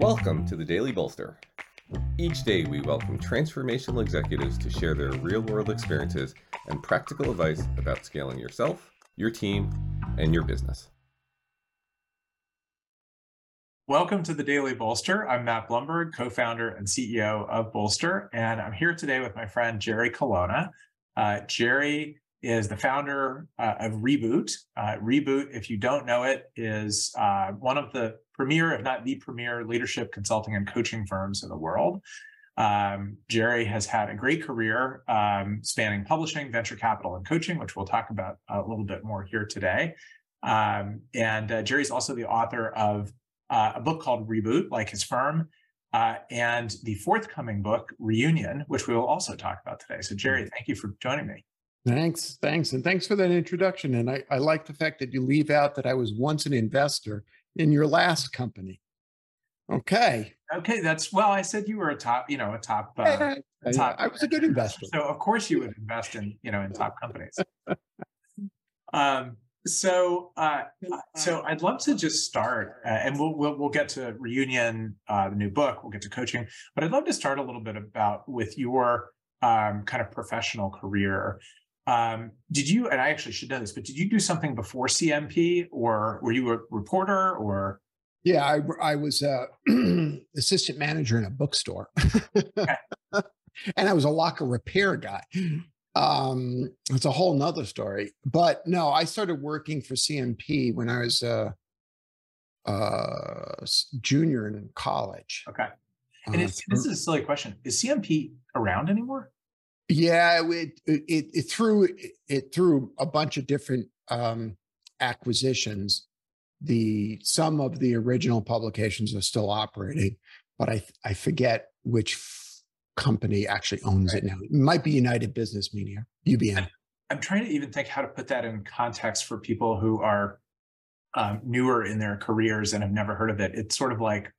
Welcome to the Daily Bolster. Each day, we welcome transformational executives to share their real world experiences and practical advice about scaling yourself, your team, and your business. Welcome to the Daily Bolster. I'm Matt Blumberg, co founder and CEO of Bolster, and I'm here today with my friend Jerry Colonna. Uh, Jerry is the founder uh, of Reboot. Uh, Reboot, if you don't know it, is uh, one of the premier, if not the premier, leadership consulting and coaching firms in the world. Um, Jerry has had a great career um, spanning publishing, venture capital, and coaching, which we'll talk about a little bit more here today. Um, and uh, Jerry's also the author of uh, a book called Reboot, like his firm, uh, and the forthcoming book, Reunion, which we will also talk about today. So, Jerry, thank you for joining me. Thanks, thanks, and thanks for that introduction. And I, I like the fact that you leave out that I was once an investor in your last company. Okay. Okay, that's well. I said you were a top, you know, a top. Uh, a top I was a good investor, so of course you would invest in, you know, in top companies. um. So, uh, so I'd love to just start, uh, and we'll, we'll we'll get to reunion, uh, the new book. We'll get to coaching, but I'd love to start a little bit about with your um, kind of professional career. Um, did you, and I actually should know this, but did you do something before CMP or were you a reporter or? Yeah, I, I was a assistant manager in a bookstore. and I was a locker repair guy. Um, it's a whole nother story. But no, I started working for CMP when I was a, a junior in college. Okay. And uh, this is a silly question. Is CMP around anymore? Yeah, it it, it threw it through a bunch of different um, acquisitions. The some of the original publications are still operating, but I I forget which f- company actually owns right. it now. It might be United Business Media, UBM. I'm trying to even think how to put that in context for people who are um, newer in their careers and have never heard of it. It's sort of like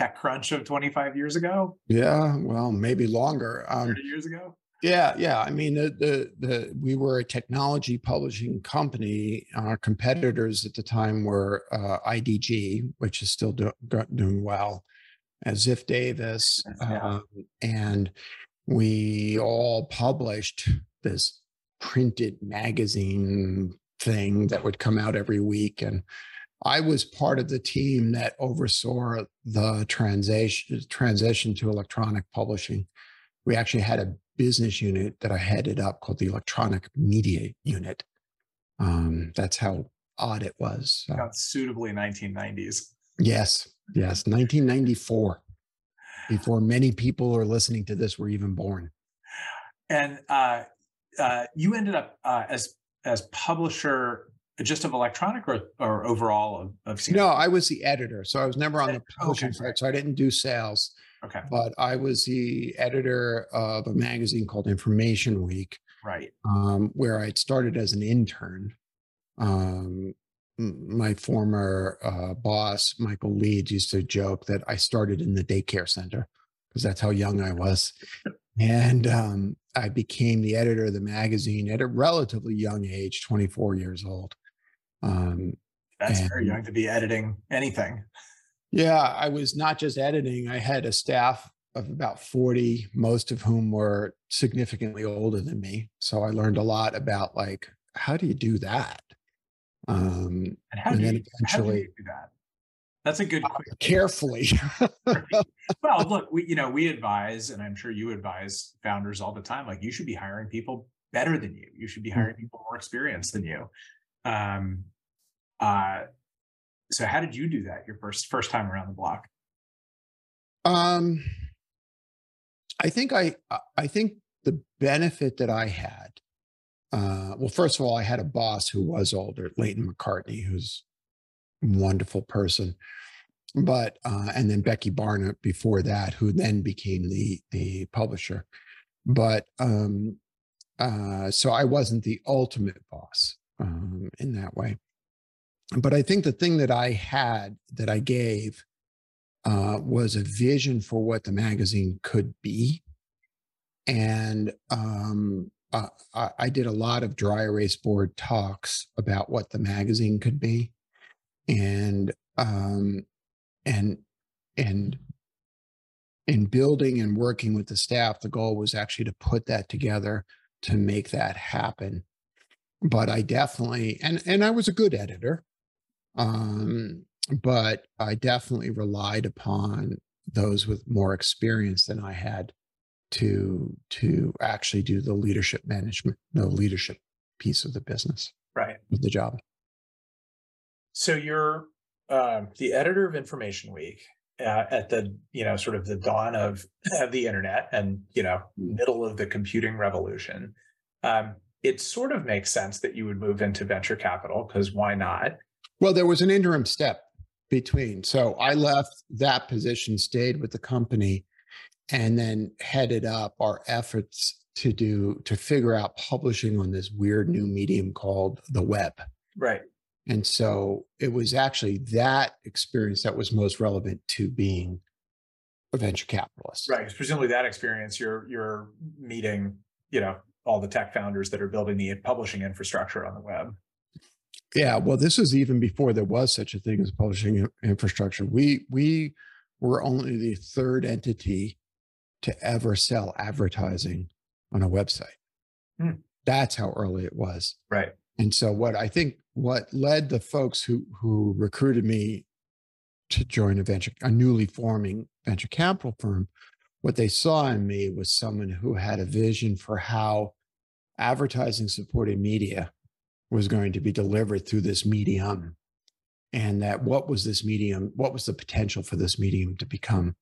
TechCrunch of 25 years ago? Yeah, well, maybe longer. Um, 30 years ago? Yeah, yeah. I mean, the, the the we were a technology publishing company. Our competitors at the time were uh, IDG, which is still do, doing well, as Ziff Davis, yeah. um, and we all published this printed magazine thing that would come out every week, and I was part of the team that oversaw the transition transition to electronic publishing. We actually had a business unit that I headed up called the Electronic Media Unit. Um, that's how odd it was. Got suitably 1990s. Yes, yes, 1994. Before many people are listening to this were even born. And uh, uh, you ended up uh, as as publisher just of electronic or, or overall of, of No, I was the editor. So I was never on the publishing okay. side. So I didn't do sales. Okay. But I was the editor of a magazine called Information Week. Right. Um, where I'd started as an intern. Um, my former uh, boss, Michael Leeds, used to joke that I started in the daycare center because that's how young I was. And um, I became the editor of the magazine at a relatively young age, 24 years old. Um, That's and, very young to be editing anything. Yeah, I was not just editing, I had a staff of about 40, most of whom were significantly older than me. So I learned a lot about like, how do you do that? Um, and how, and do, you, how do do that? That's a good uh, carefully. well, look, we you know we advise, and I'm sure you advise founders all the time. Like you should be hiring people better than you. You should be hiring mm-hmm. people more experienced than you. Um, uh, so how did you do that your first first time around the block? Um, I think I I think the benefit that I had, uh, well, first of all, I had a boss who was older, Laton McCartney, who's a wonderful person, but uh, and then Becky Barnett before that, who then became the the publisher. But um, uh, so I wasn't the ultimate boss um, in that way. But I think the thing that I had that I gave uh, was a vision for what the magazine could be. And um, uh, I, I did a lot of dry erase board talks about what the magazine could be. And um, and and in building and working with the staff, the goal was actually to put that together to make that happen. But I definitely and and I was a good editor. Um, but I definitely relied upon those with more experience than I had to to actually do the leadership management, the leadership piece of the business, Right. of the job. So you're um, the editor of Information Week uh, at the you know sort of the dawn of, of the internet and you know middle of the computing revolution. Um, it sort of makes sense that you would move into venture capital because why not? Well, there was an interim step between. So I left that position, stayed with the company, and then headed up our efforts to do to figure out publishing on this weird new medium called the web. Right. And so it was actually that experience that was most relevant to being a venture capitalist. Right. presumably that experience, you're you're meeting, you know, all the tech founders that are building the publishing infrastructure on the web. Yeah, well, this was even before there was such a thing as publishing infrastructure. We we were only the third entity to ever sell advertising on a website. Hmm. That's how early it was. Right. And so what I think what led the folks who who recruited me to join a venture a newly forming venture capital firm, what they saw in me was someone who had a vision for how advertising supported media was going to be delivered through this medium and that what was this medium what was the potential for this medium to become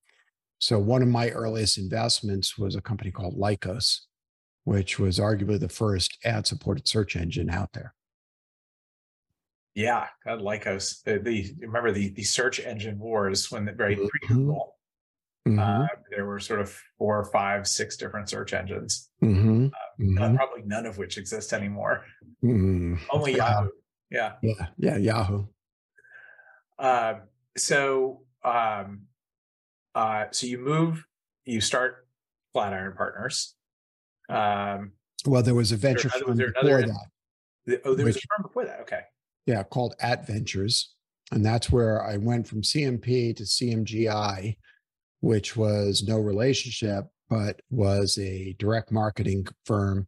so one of my earliest investments was a company called lycos which was arguably the first ad supported search engine out there Yeah. God, Lycos. The, the remember the the search engine wars when the very Mhm. pre-Google, Mhm, uh, there were sort of four, five, six different search engines. mhm, uh, mhm, probably none of which exist anymore. mhm. Only. Yahoo. Yeah. yeah yeah yahoo Um, so, um, uh, so you move, you start Flatiron Partners. Um, well there was a venture was firm there before that the, oh, there was a Which- firm before that. Okay. yeah, called At Ventures. And that's where I went from CMP to CMGI, which was no relationship, but was a direct marketing firm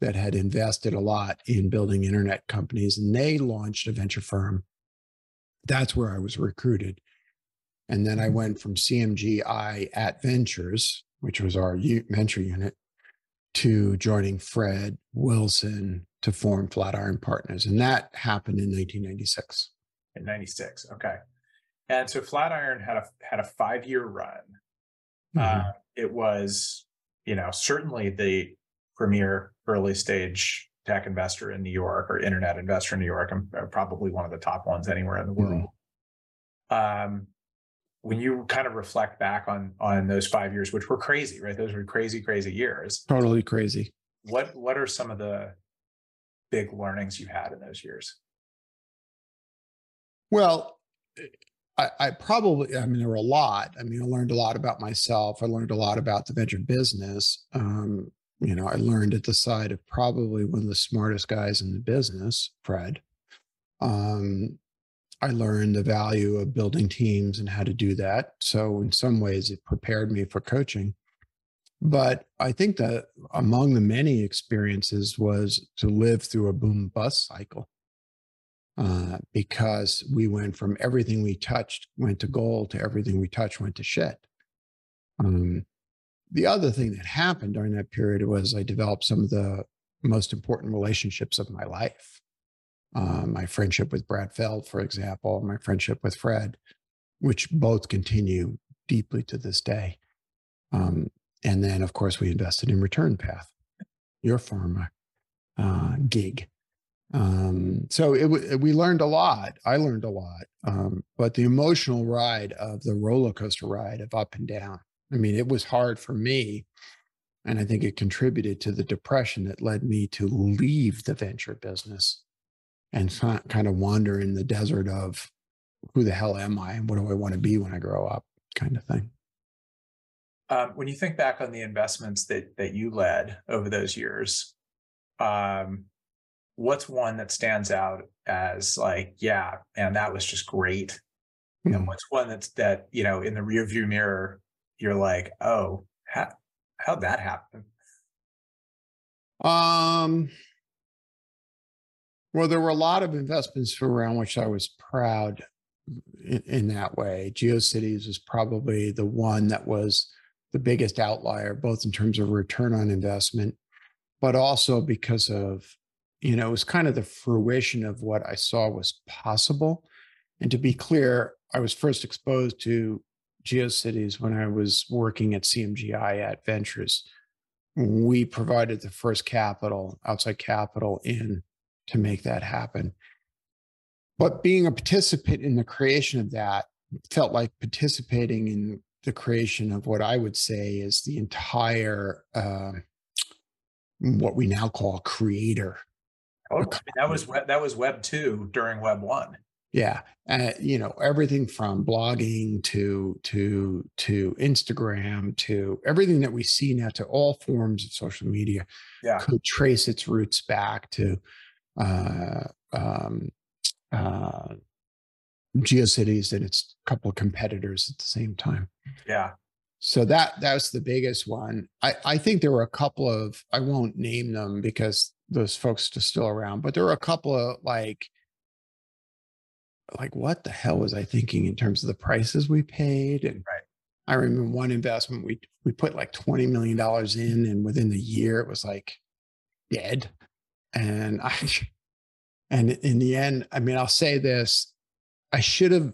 that had invested a lot in building internet companies. And they launched a venture firm. That's where I was recruited. And then I mm-hmm. went from CMGI at Ventures, which was our u- venture unit, to joining Fred Wilson to form Flatiron Partners. And that happened in 1996. In 96. Okay. And so Flatiron had a had a five-year run. Mhm. Uh, it was, you know, certainly the premier early stage tech investor in New York or internet investor in New York, and uh, probably one of the top ones anywhere in the world. Um, when you kind of reflect back on on those five years, which were crazy, right? Those were crazy, crazy years. Totally crazy. What what are some of the big learnings you had in those years? Well, I, I probably, I mean, there were a lot. I mean, I learned a lot about myself. I learned a lot about the venture business. Um, you know, I learned at the side of probably one of the smartest guys in the business, Fred. Um, I learned the value of building teams and how to do that. So, in some ways, it prepared me for coaching. But I think that among the many experiences was to live through a boom bust cycle uh, because we went from everything we touched went to gold to everything we touched went to shit. Um, the other thing that happened during that period was I developed some of the most important relationships of my life. Uh, my friendship with Brad Feld, for example, my friendship with Fred, which both continue deeply to this day. Um, and then, of course, we invested in Return Path, your pharma uh, gig. Um, so it, we learned a lot. I learned a lot. Um, but the emotional ride of the roller coaster ride of up and down. I mean, it was hard for me. And I think it contributed to the depression that led me to leave the venture business and kind of wander in the desert of who the hell am I and what do I want to be when I grow up, kind of thing. Um, when you think back on the investments that that you led over those years, um, what's one that stands out as like, yeah, and that was just great. and Mm. what's one that's that you know in the rearview mirror you're like oh how, how'd that happen Um, well, there were a lot of investments around which I was proud in, in that way. GeoCities was probably the one that was the biggest outlier, both in terms of return on investment, but also because of, you know, it was kind of the fruition of what I saw was possible. And to be clear, I was first exposed to GeoCities when I was working at CMGI at Ventures we provided the first capital, outside capital in to make that happen. But being a participant in the creation of that felt like participating in the creation of what I would say is the entire, uh, what we now call creator. Oh, that was web, that was web 2 during web 1 Yeah, uh, you know everything from blogging to to to Instagram to everything that we see now to all forms of social media yeah could trace its roots back to uh, um, uh, GeoCities and its couple of competitors at the same time. yeah So that that was the biggest one. I, I think there were a couple of I won't name them because those folks are still around, but there were a couple of like like what the hell was I thinking in terms of the prices we paid? And Right. I remember one investment we we put like twenty million dollars in, and within the year it was like dead. And I and in the end, I mean, I'll say this: I should have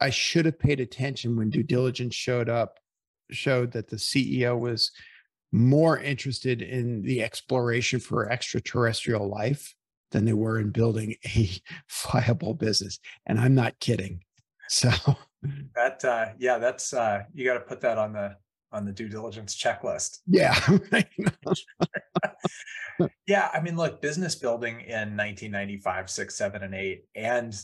I should have paid attention when due diligence showed up, showed that the CEO was more interested in the exploration for extraterrestrial life than they were in building a viable business. And I'm not kidding. So that uh yeah that's uh you got to put that on the on the due diligence checklist yeah, yeah i mean look business building in 1995 6 7 and 8 and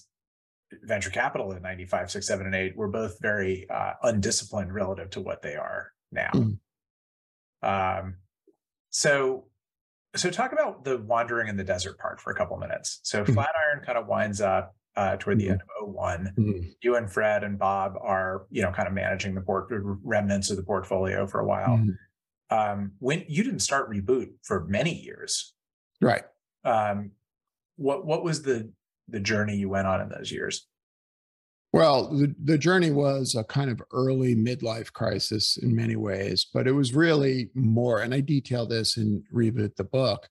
venture capital in 95 6 7 and 8 were both very uh, undisciplined relative to what they are now Mm. Um so so talk about the wandering in the desert part for a couple minutes. So Mhm. flatiron kind of winds up uh, toward the Mhm. end of 01 Mm, you and fred and bob are you know kind of managing the port remnants of the portfolio for a while. Mm, um when you didn't start reboot for many years. Right. um what what was the the journey you went on in those years Well, the, the journey was a kind of early midlife crisis in many ways, but it was really more, and I detail this in Reboot the book.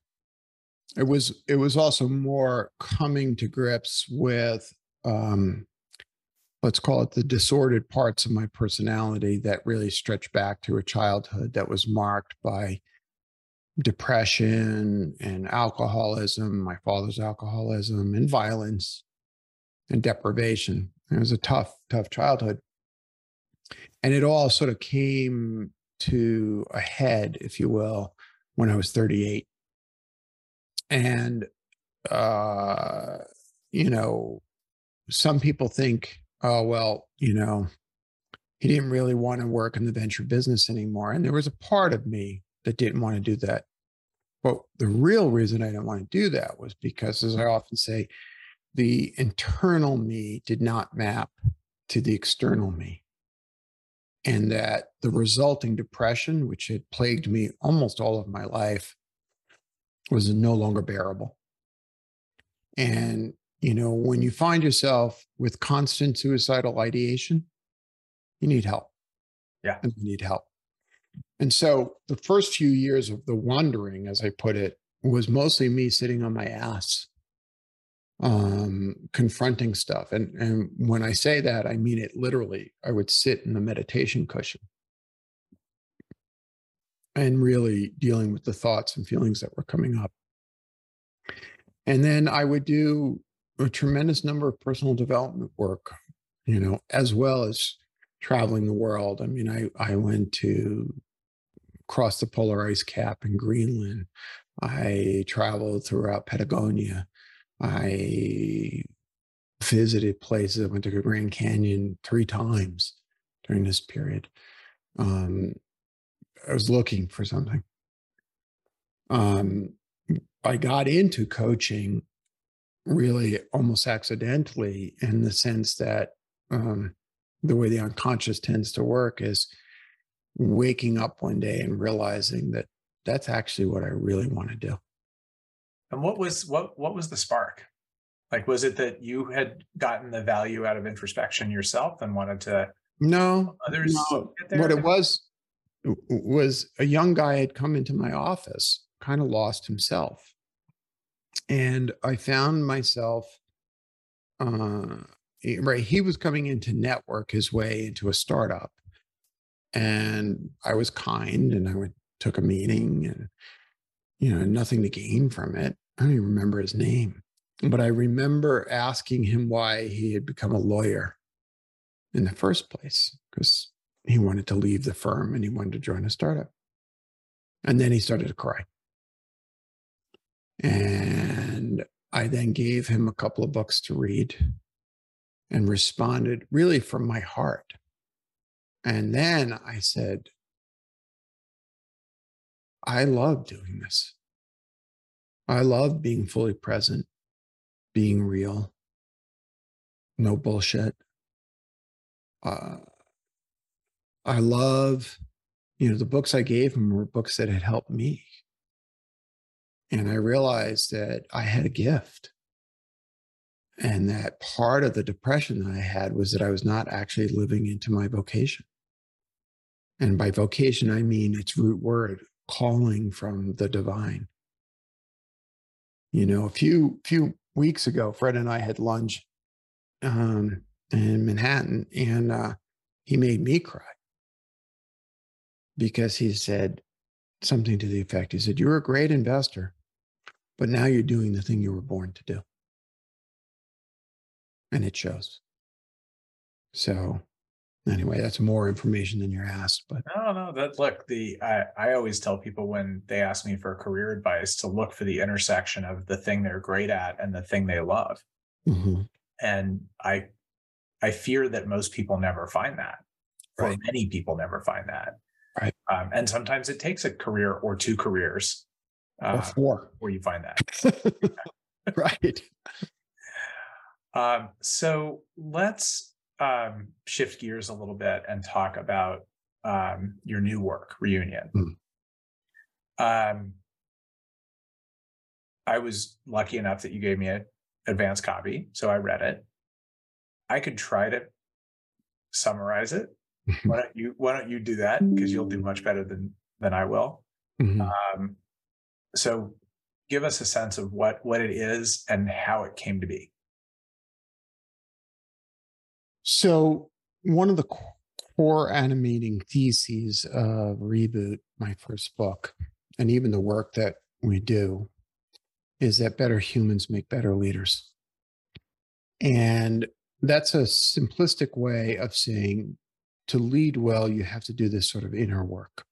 It was it was also more coming to grips with um, let's call it the disordered parts of my personality that really stretch back to a childhood that was marked by depression and alcoholism, my father's alcoholism and violence and deprivation. It was a tough, tough childhood. And it all sort of came to a head, if you will, when I was 38. And, uh, you know, some people think, oh, well, you know, he didn't really want to work in the venture business anymore. And there was a part of me that didn't want to do that. But the real reason I didn't want to do that was because, as I often say, the internal me did not map to the external me. And that the resulting depression, which had plagued me almost all of my life, was no longer bearable. And, you know, when you find yourself with constant suicidal ideation, you need help. Yeah. And you need help. And so the first few years of the wandering, as I put it, was mostly me sitting on my ass um confronting stuff and and when i say that i mean it literally i would sit in the meditation cushion. And really dealing with the thoughts and feelings that were coming up. And then i would do a tremendous number of personal development work you know as well as traveling the world. I mean i i went to cross the polar ice cap in greenland. I traveled throughout patagonia I visited places. I went to the Grand Canyon three times during this period. Um, I was looking for something. Um, I got into coaching really almost accidentally in the sense that um, the way the unconscious tends to work is waking up one day and realizing that that's actually what I really want to do. And what was what what was the spark? Like was it that you had gotten the value out of introspection yourself and wanted to no others no. what it was was a young guy had come into my office, kind of lost himself. And I found myself uh right he was coming in to network his way into a startup and i was kind and i would took a meeting and you know nothing to gain from it i don't even remember his name but i remember asking him why he had become a lawyer in the first place because he wanted to leave the firm and he wanted to join a startup. And then he started to cry. And i then gave him a couple of books to read and responded really from my heart. And then I said, I love doing this. I love being fully present, being real, no bullshit. Uh, I love, you know, the books I gave him were books that had helped me. And I realized that I had a gift. And that part of the depression that I had was that I was not actually living into my vocation. And by vocation, I mean its root word, calling from the divine. You know, a few few weeks ago, Fred and I had lunch um, in Manhattan, and uh, he made me cry because he said something to the effect: He said, "You're a great investor, but now you're doing the thing you were born to do," and it shows. So anyway that's more information than you're asked but no no that look the I, I always tell people when they ask me for career advice to look for the intersection of the thing they're great at and the thing they love. Mm-hmm. and i i fear that most people never find that or right. many people never find that. Right. Um, and sometimes it takes a career or two careers uh, or four. where you find that. Right. Um, so let's um, shift gears a little bit and talk about um, your new work, Reunion. Mm. Um, I was lucky enough that you gave me an advanced copy, so I read it. I could try to summarize it. why don't you Why don't you do that? Because you'll do much better than than I will. Mm-hmm. Um, so, give us a sense of what what it is and how it came to be. So, one of the core animating theses of Reboot, my first book, and even the work that we do, is that better humans make better leaders. And that's a simplistic way of saying to lead well, you have to do this sort of inner work.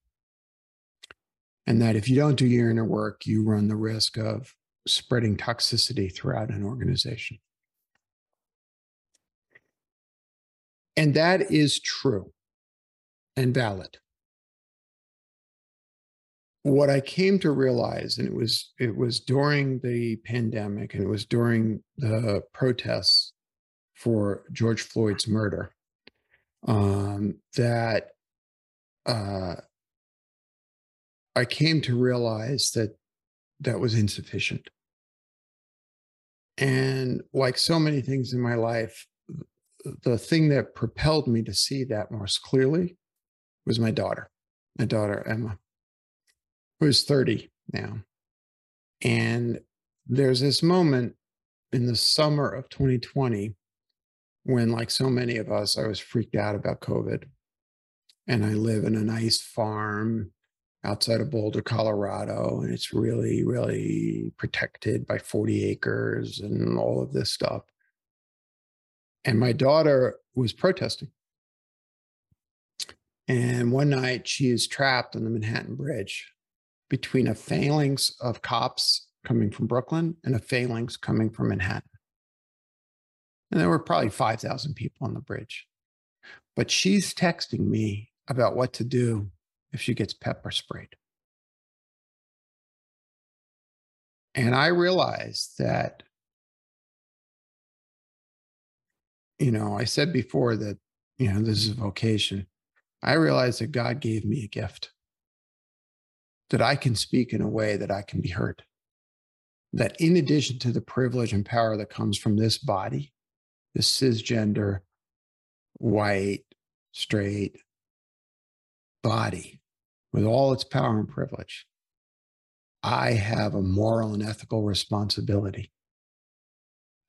And that if you don't do your inner work, you run the risk of spreading toxicity throughout an organization. And that is true and valid. What I came to realize, and it was it was during the pandemic and it was during the protests for George Floyd's murder, um, that uh, I came to realize that that was insufficient. And like so many things in my life, the thing that propelled me to see that most clearly was my daughter, my daughter Emma, who's 30 now. And there's this moment in the summer of 2020 when, like so many of us, I was freaked out about COVID. And I live in a nice farm outside of Boulder, Colorado, and it's really, really protected by 40 acres and all of this stuff. And my daughter was protesting. And one night she is trapped on the Manhattan Bridge between a phalanx of cops coming from Brooklyn and a phalanx coming from Manhattan. And there were probably 5,000 people on the bridge. But she's texting me about what to do if she gets pepper sprayed. And I realized that you know, I said before that, you know, this is a vocation. I realized that God gave me a gift that I can speak in a way that I can be heard. That in addition to the privilege and power that comes from this body, this cisgender, white, straight body, with all its power and privilege, I have a moral and ethical responsibility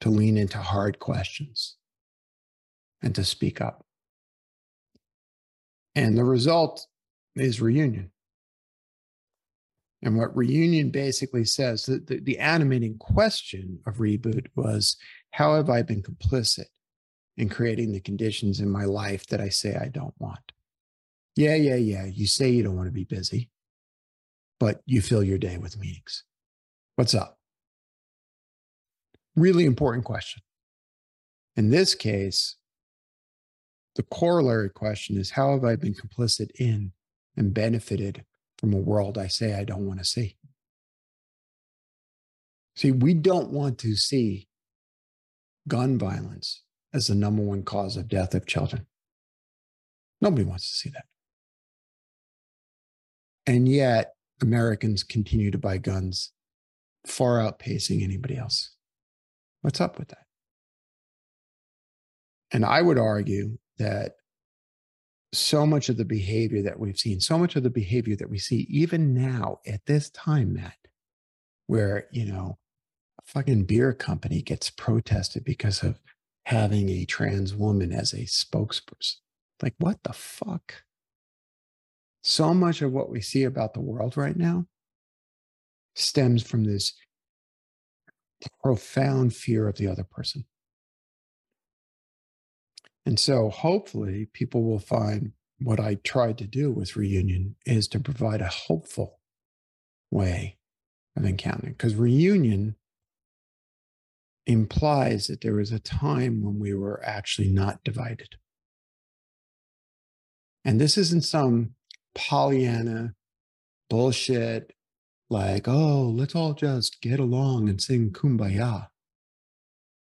to lean into hard questions and to speak up. And the result is reunion. And what reunion basically says, the, the, the, animating question of reboot was how have I been complicit in creating the conditions in my life that I say I don't want? Yeah, yeah, yeah. You say you don't want to be busy, but you fill your day with meetings. What's up? Really important question. In this case, the corollary question is how have I been complicit in and benefited from a world I say I don't want to see? See, we don't want to see gun violence as the number one cause of death of children. Nobody wants to see that. And yet, Americans continue to buy guns, far outpacing anybody else. What's up with that? And I would argue that so much of the behavior that we've seen, so much of the behavior that we see even now at this time, Matt, where, you know, a fucking beer company gets protested because of having a trans woman as a spokesperson. Like, what the fuck? So much of what we see about the world right now stems from this profound fear of the other person. And so hopefully people will find what I tried to do with reunion is to provide a hopeful way of encountering. Because reunion implies that there was a time when we were actually not divided. And this isn't some Pollyanna bullshit, like, oh, let's all just get along and sing kumbaya.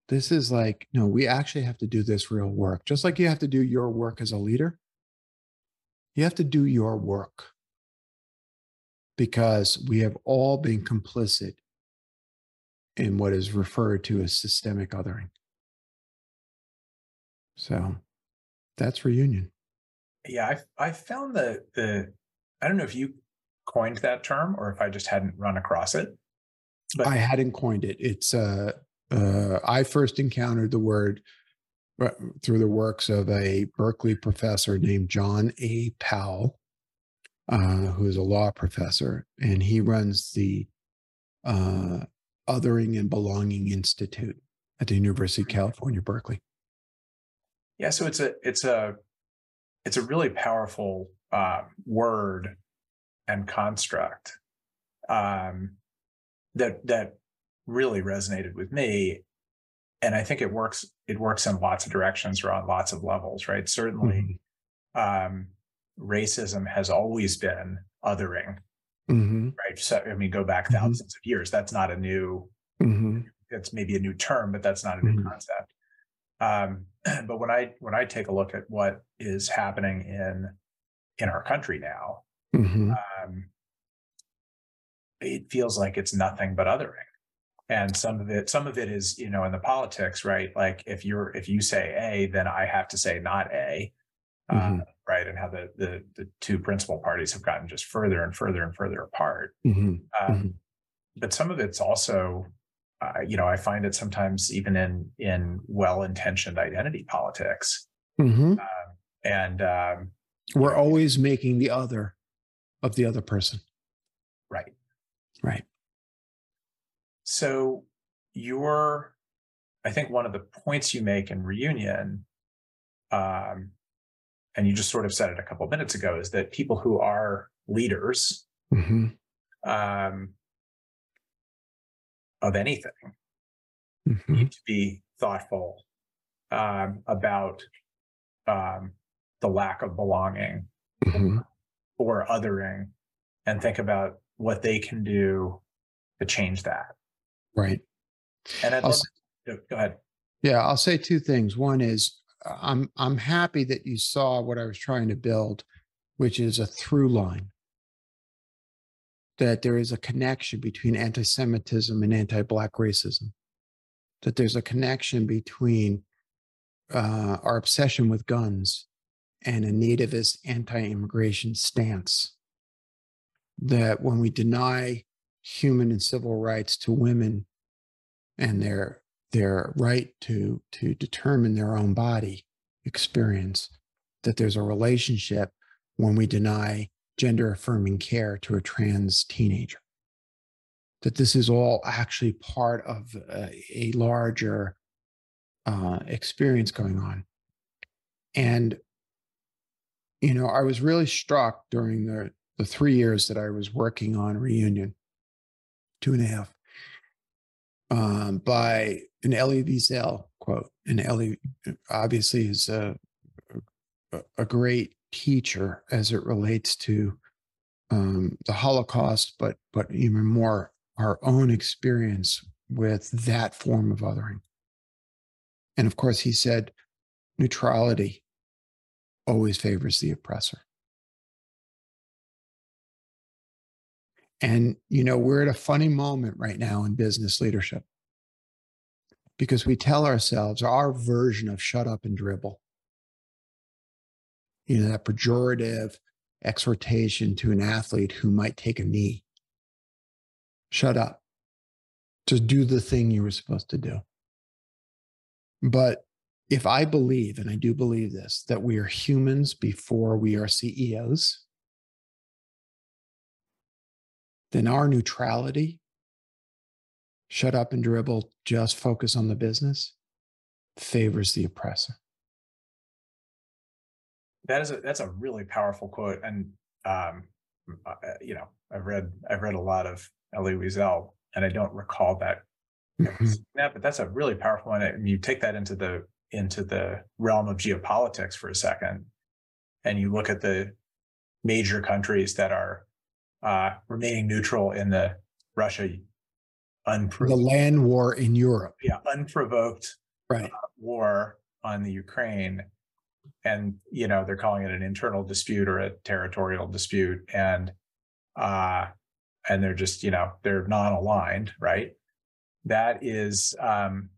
This is like, no, we actually have to do this real work. Just like you have to do your work as a leader, you have to do your work because we have all been complicit in what is referred to as systemic othering. So that's reunion. Yeah, I I found the the I don't know if you coined that term or if I just hadn't run across it. But I hadn't coined it. It's uh uh, I first encountered the word uh, through the works of a Berkeley professor named John A. Powell, uh, who is a law professor, and he runs the uh, Othering and Belonging Institute at the University of California, Berkeley. Yeah, so it's a it's a it's a really powerful uh, word and construct um, that that really resonated with me and i think it works it works in lots of directions or on lots of levels right certainly mm-hmm. um, racism has always been othering mm-hmm. right so i mean go back 1000s mm-hmm. of years that's not a new mm-hmm. it's maybe a new term but that's not a new mm-hmm. concept um, but when i when i take a look at what is happening in in our country now mm-hmm. um, it feels like it's nothing but othering and some of it some of it is you know in the politics right like if you're if you say a then i have to say not a mm-hmm. uh, right and how the, the the two principal parties have gotten just further and further and further apart mm-hmm. Um, mm-hmm. but some of it's also uh, you know i find it sometimes even in in well-intentioned identity politics mm-hmm. um, and um, we're always making the other of the other person right right so your, I think one of the points you make in reunion, um, and you just sort of said it a couple of minutes ago, is that people who are leaders mm-hmm. um, of anything mm-hmm. need to be thoughtful um, about um, the lack of belonging mm-hmm. or othering and think about what they can do to change that. Right. And I'd love, say, go ahead. Yeah, I'll say two things. One is I'm I'm happy that you saw what I was trying to build, which is a through line. That there is a connection between anti-Semitism and anti-black racism. That there's a connection between uh, our obsession with guns and a nativist anti-immigration stance. That when we deny human and civil rights to women and their their right to to determine their own body experience that there's a relationship when we deny gender affirming care to a trans teenager. That this is all actually part of a, a larger uh, experience going on. And you know i was really struck during the the three years that i was working on reunion two and a half um, by an Elie Wiesel quote. And Elie obviously is a, a great teacher as it relates to um, the Holocaust, but but even more our own experience with that form of othering. And of course, he said, neutrality always favors the oppressor. And, you know, we're at a funny moment right now in business leadership because we tell ourselves our version of shut up and dribble. You know, that pejorative exhortation to an athlete who might take a knee. Shut up. Just do the thing you were supposed to do. But if I believe, and I do believe this, that we are humans before we are CEOs, then our neutrality, shut up and dribble, just focus on the business, favors the oppressor. That is a that's a really powerful quote, and um, uh, uh, you know I've read I've read a lot of Elie Wiesel, and I don't recall that mm-hmm. that, but that's a really powerful one. And you take that into the into the realm of geopolitics for a second, and you look at the major countries that are uh, remaining neutral in the Russia unprovoked the land war in Europe. Yeah, unprovoked right uh, war on the Ukraine, and you know they're calling it an internal dispute or a territorial dispute, and uh, and they're just you know they're non-aligned, right? That is um,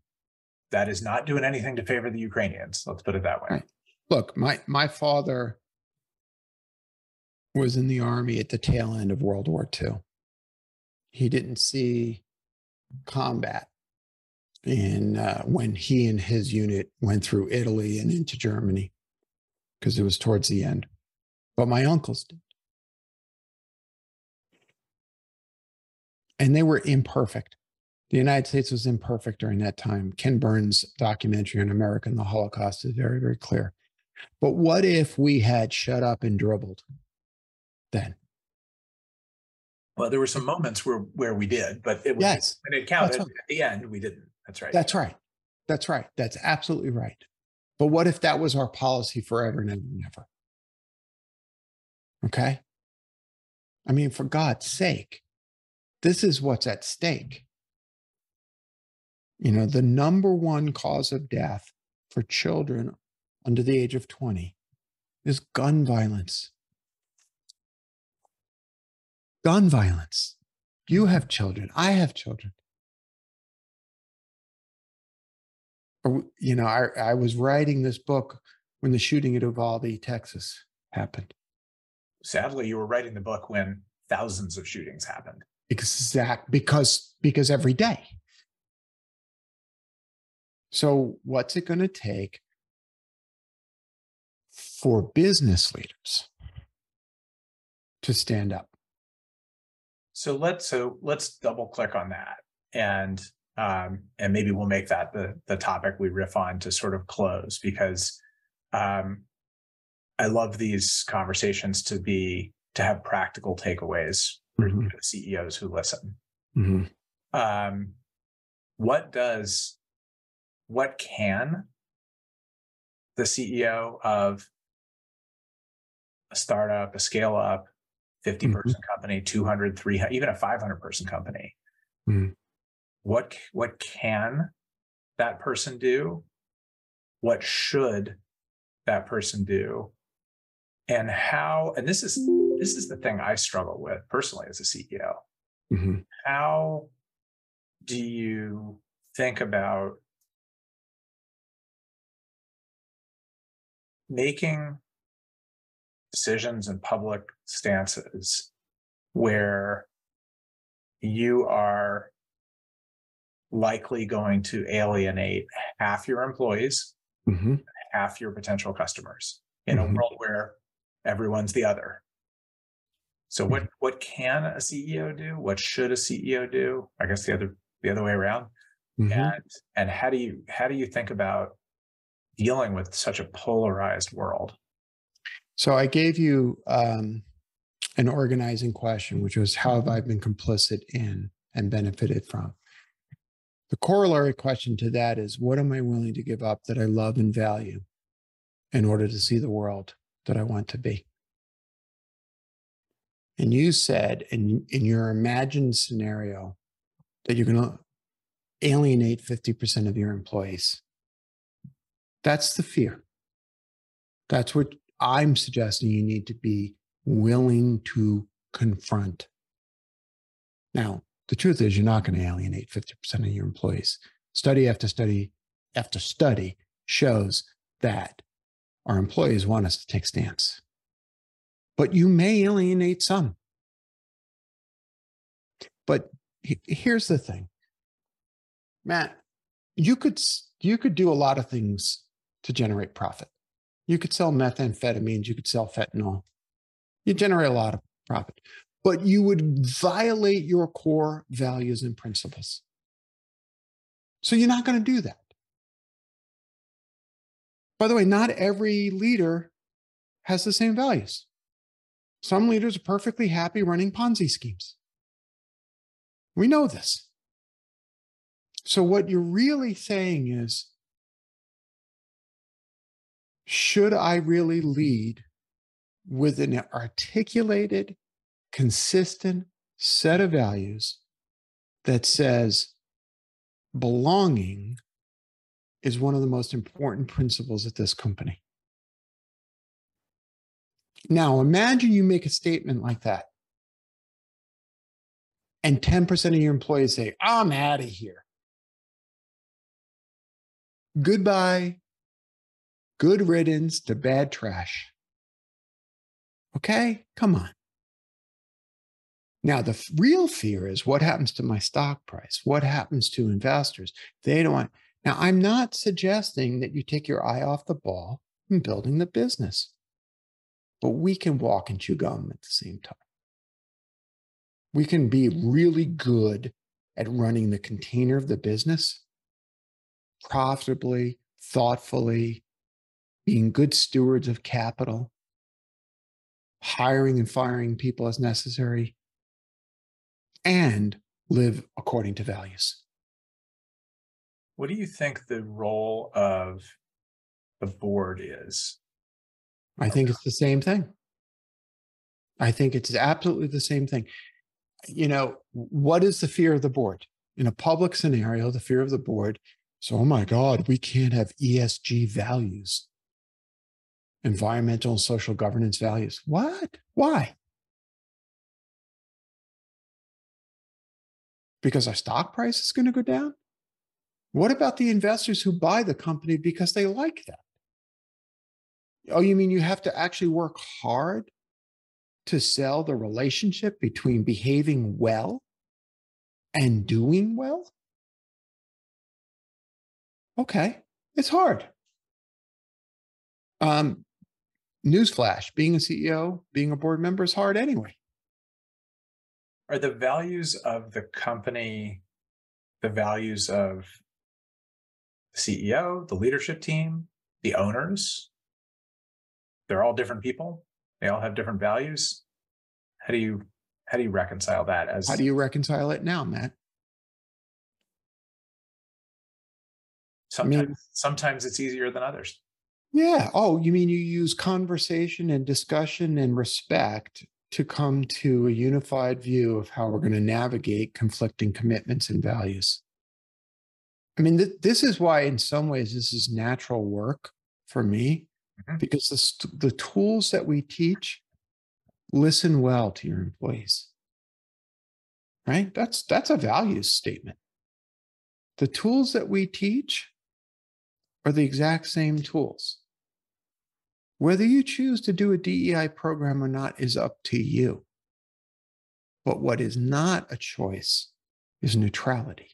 that is not doing anything to favor the Ukrainians. Let's put it that way. Right. Look, my my father was in the army at the tail end of World War II. He didn't see combat in uh, when he and his unit went through Italy and into Germany because it was towards the end. But my uncles did. And they were imperfect. The United States was imperfect during that time. Ken Burns' documentary on America and the Holocaust is very, very clear. But what if we had shut up and dribbled? Then? Well, there were some moments where where we did, but it was yes. when it counted right. at the end, we didn't. That's right. That's right. That's right. That's absolutely right. But what if that was our policy forever and ever and ever? Okay. I mean, for God's sake, this is what's at stake. You know, the number one cause of death for children under the age of 20 is gun violence gun violence. You have children. I have children. You know, I, I was writing this book when the shooting at Uvalde, Texas happened. Sadly, you were writing the book when thousands of shootings happened. Exact because because every day. So what's it going to take for business leaders to stand up? So let's so let's double click on that and um, and maybe we'll make that the the topic we riff on to sort of close because um, I love these conversations to be to have practical takeaways mm-hmm. for CEOs who listen. Mm-hmm. Um, what does what can the CEO of a startup, a scale up, 50 mm-hmm. person company 200 300 even a 500 person company. Mm-hmm. what what can that person do? What should that person do? And how and this is this is the thing i struggle with personally as a ceo hmm how do you think about making decisions in public stances where you are likely going to alienate half your employees, hmm half your potential customers in Mhm. a world where everyone's the other. So what what can a CEO do? What should a CEO do? I guess the other the other way around. hmm And and how do you how do you think about dealing with such a polarized world? So I gave you um, an organizing question, which was how have I been complicit in and benefited from? The corollary question to that is what am I willing to give up that I love and value in order to see the world that I want to be? And you said in, in your imagined scenario that you're going to alienate 50% of your employees. That's the fear. That's what I'm suggesting you need to be willing to confront. Now, the truth is, you're not going to alienate 50% of your employees. Study after study after study shows that our employees want us to take stance. But you may alienate some. But here's the thing, Matt, you could you could do a lot of things to generate profit. You could sell methamphetamines, you could sell fentanyl. You generate a lot of profit, but you would violate your core values and principles. So you're not going to do that. By the way, not every leader has the same values. Some leaders are perfectly happy running Ponzi schemes. We know this. So, what you're really saying is should I really lead with an articulated, consistent set of values that says belonging is one of the most important principles at this company? Now, imagine you make a statement like that, and 10% of your employees say, I'm out of here. Goodbye. Good riddance to bad trash. Okay, come on. Now, the real fear is what happens to my stock price? What happens to investors? They don't want. Now, I'm not suggesting that you take your eye off the ball in building the business, but we can walk and chew gum at the same time. We can be really good at running the container of the business profitably, thoughtfully, being good stewards of capital, hiring and firing people as necessary, and live according to values. What do you think the role of the board is? I think it's the same thing. I think it's absolutely the same thing. You know, what is the fear of the board? In a public scenario, the fear of the board is, oh my God, we can't have ESG values, environmental and social governance values. What? Why? Because our stock price is going to go down? What about the investors who buy the company because they like that? Oh, you mean you have to actually work hard to sell the relationship between behaving well and doing well? Okay, it's hard. Um, newsflash being a CEO, being a board member is hard anyway. Are the values of the company the values of the CEO, the leadership team, the owners? They're all different people. They all have different values. How do you how do you reconcile that as How do you reconcile it now, Matt? sometimes mean- sometimes it's easier than others? Yeah. Oh, you mean you use conversation and discussion and respect to come to a unified view of how we're going to navigate conflicting commitments and values. I mean, th- this is why, in some ways, this is natural work for me Mhm. because the, st- the tools that we teach listen well to your employees. Right? That's that's a values statement. The tools that we teach are the exact same tools. Whether you choose to do a DEI program or not is up to you. But what is not a choice is neutrality.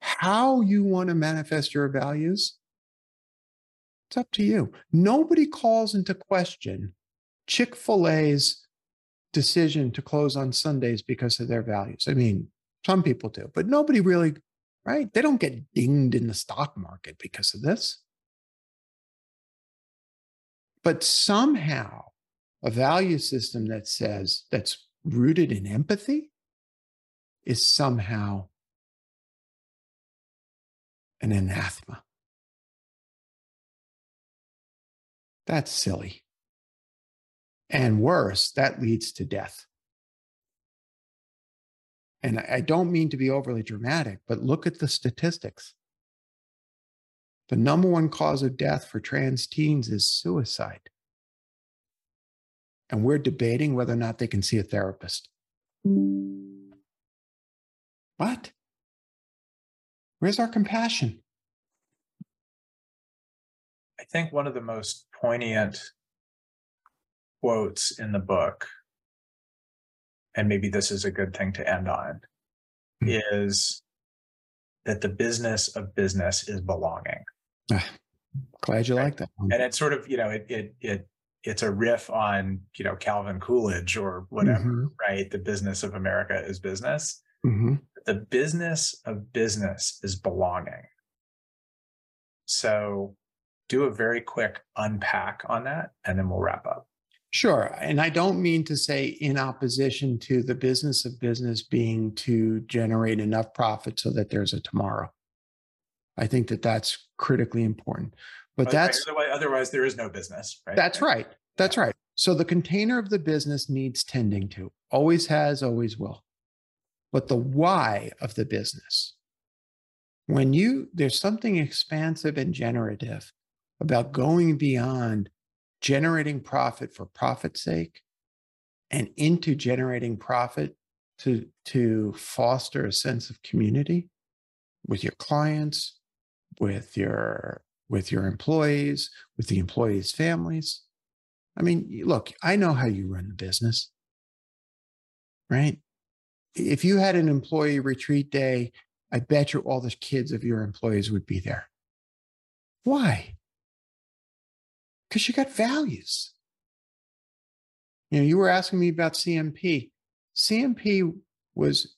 How you want to manifest your values, it's up to you. Nobody calls into question Chick fil A's decision to close on Sundays because of their values. I mean, some people do, but nobody really, right? They don't get dinged in the stock market because of this. But somehow, a value system that says that's rooted in empathy is somehow an anathema. That's silly. And worse, that leads to death. And I don't mean to be overly dramatic, but look at the statistics. The number one cause of death for trans teens is suicide. And we're debating whether or not they can see a therapist. What? Where's our compassion? I think one of the most poignant quotes in the book, and maybe this is a good thing to end on, Hmm. is that the business of business is belonging. Glad you Right. like that one. And it's sort of, you know, it it it it's a riff on, you know, Calvin Coolidge or whatever, Mhm, right? The business of America is business. mhm. The business of business is belonging. So do a very quick unpack on that and then we'll wrap up. Sure. And I don't mean to say in opposition to the business of business being to generate enough profit so that there's a tomorrow. I think that that's critically important. But that's otherwise, otherwise there is no business, right? That's right. That's right. So the container of the business needs tending to, always has, always will. But the why of the business, when you, there's something expansive and generative about going beyond generating profit for profit's sake and into generating profit to, to foster a sense of community with your clients, with your with your employees, with the employees' families. I mean, look, I know how you run the business, right? If you had an employee retreat day, I bet you all the kids of your employees would be there. Why? Because you got values. You know, you were asking me about CMP. CMP was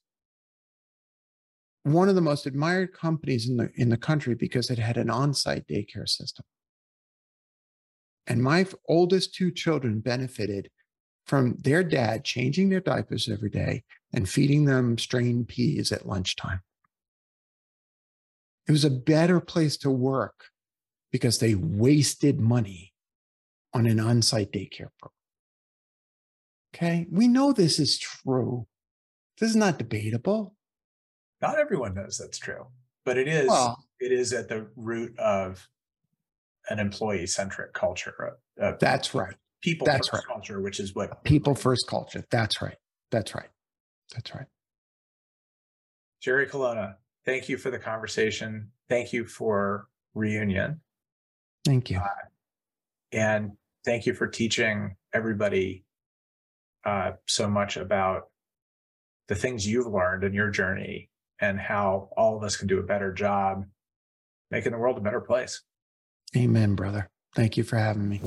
one of the most admired companies in the in the country because it had an on-site daycare system. And my oldest two children benefited from their dad changing their diapers every day and feeding them strained peas at lunchtime. It was a better place to work because they wasted money on an on-site daycare program. Okay, we know this is true. This is not debatable. Not everyone knows that's true, but it is Well, it is at the root of an employee centric culture, a that's right. people that's first right. culture, which is what People first culture. That's right. That's right. That's right. Jerry Colonna, thank you for the conversation. Thank you for reunion. Thank you. And thank you for teaching everybody uh, so much about the things you've learned in your journey and how all of us can do a better job making the world a better place. Amen, brother. Thank you for having me.